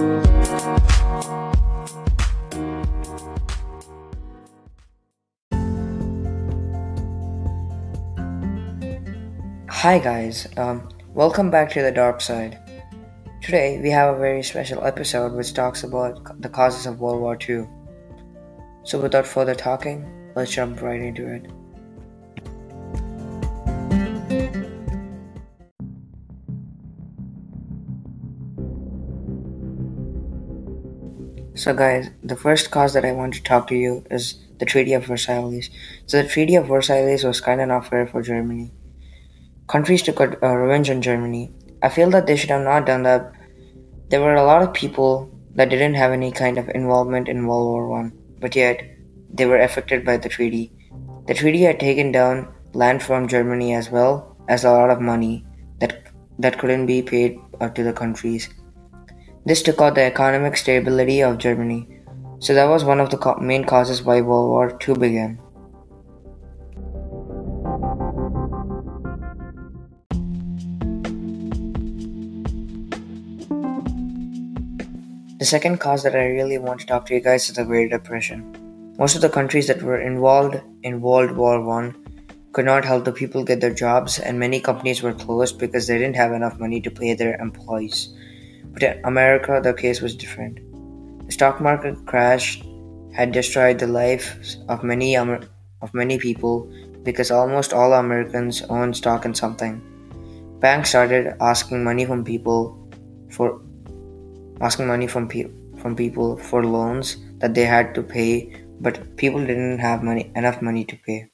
Hi guys, um, welcome back to the dark side. Today we have a very special episode which talks about the causes of World War II. So without further talking, let's jump right into it. So guys, the first cause that I want to talk to you is the Treaty of Versailles. So the Treaty of Versailles was kind of not fair for Germany countries took a, uh, revenge on Germany. I feel that they should have not done that. There were a lot of people that didn't have any kind of involvement in World War One, but yet they were affected by the treaty. The treaty had taken down land from Germany as well as a lot of money that that couldn't be paid to the countries. This took out the economic stability of Germany. So that was one of the main causes why World War II began. The second cause that I really want to talk to you guys is the Great Depression. Most of the countries that were involved in World War One could not help the people get their jobs, and many companies were closed because they didn't have enough money to pay their employees. But in America, the case was different. The stock market crash had destroyed the lives of many Amer- of many people because almost all Americans owned stock in something. Banks started asking money from people for asking money from pe- from people for loans that they had to pay, but people didn't have money enough money to pay.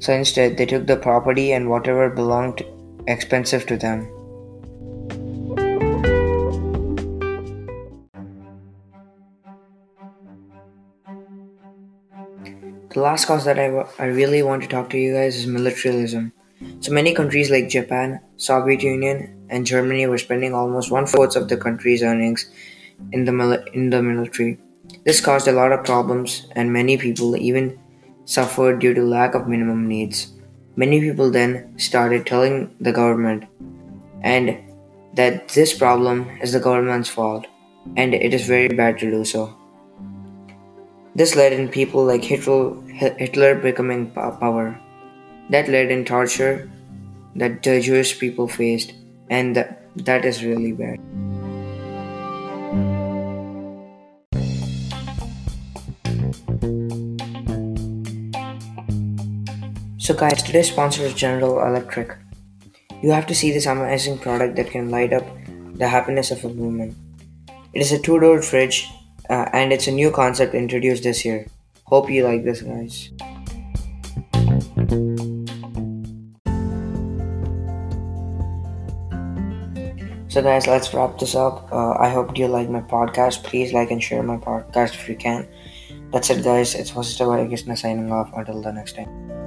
So instead, they took the property and whatever belonged expensive to them. The last cause that I, really want to talk to you guys is militarism. So many countries like Japan, Soviet Union, and Germany were spending almost one fourth of the country's earnings in the in the military. This caused a lot of problems, and many people even suffered due to lack of minimum needs. Many people then started telling the government and that this problem is the government's fault, and it is very bad to do so. This led in people like Hitler, Hitler becoming power. That led in torture that the Jewish people faced, and that, that is really bad. So, guys, today's sponsor is General Electric. You have to see this amazing product that can light up the happiness of a woman. It is a two door fridge, uh, and it's a new concept introduced this year. Hope you like this, guys. So, guys, let's wrap this up. Uh, I hope you like my podcast. Please like and share my podcast if you can. That's it, guys. It's Vasita Krishna signing off. Until the next time.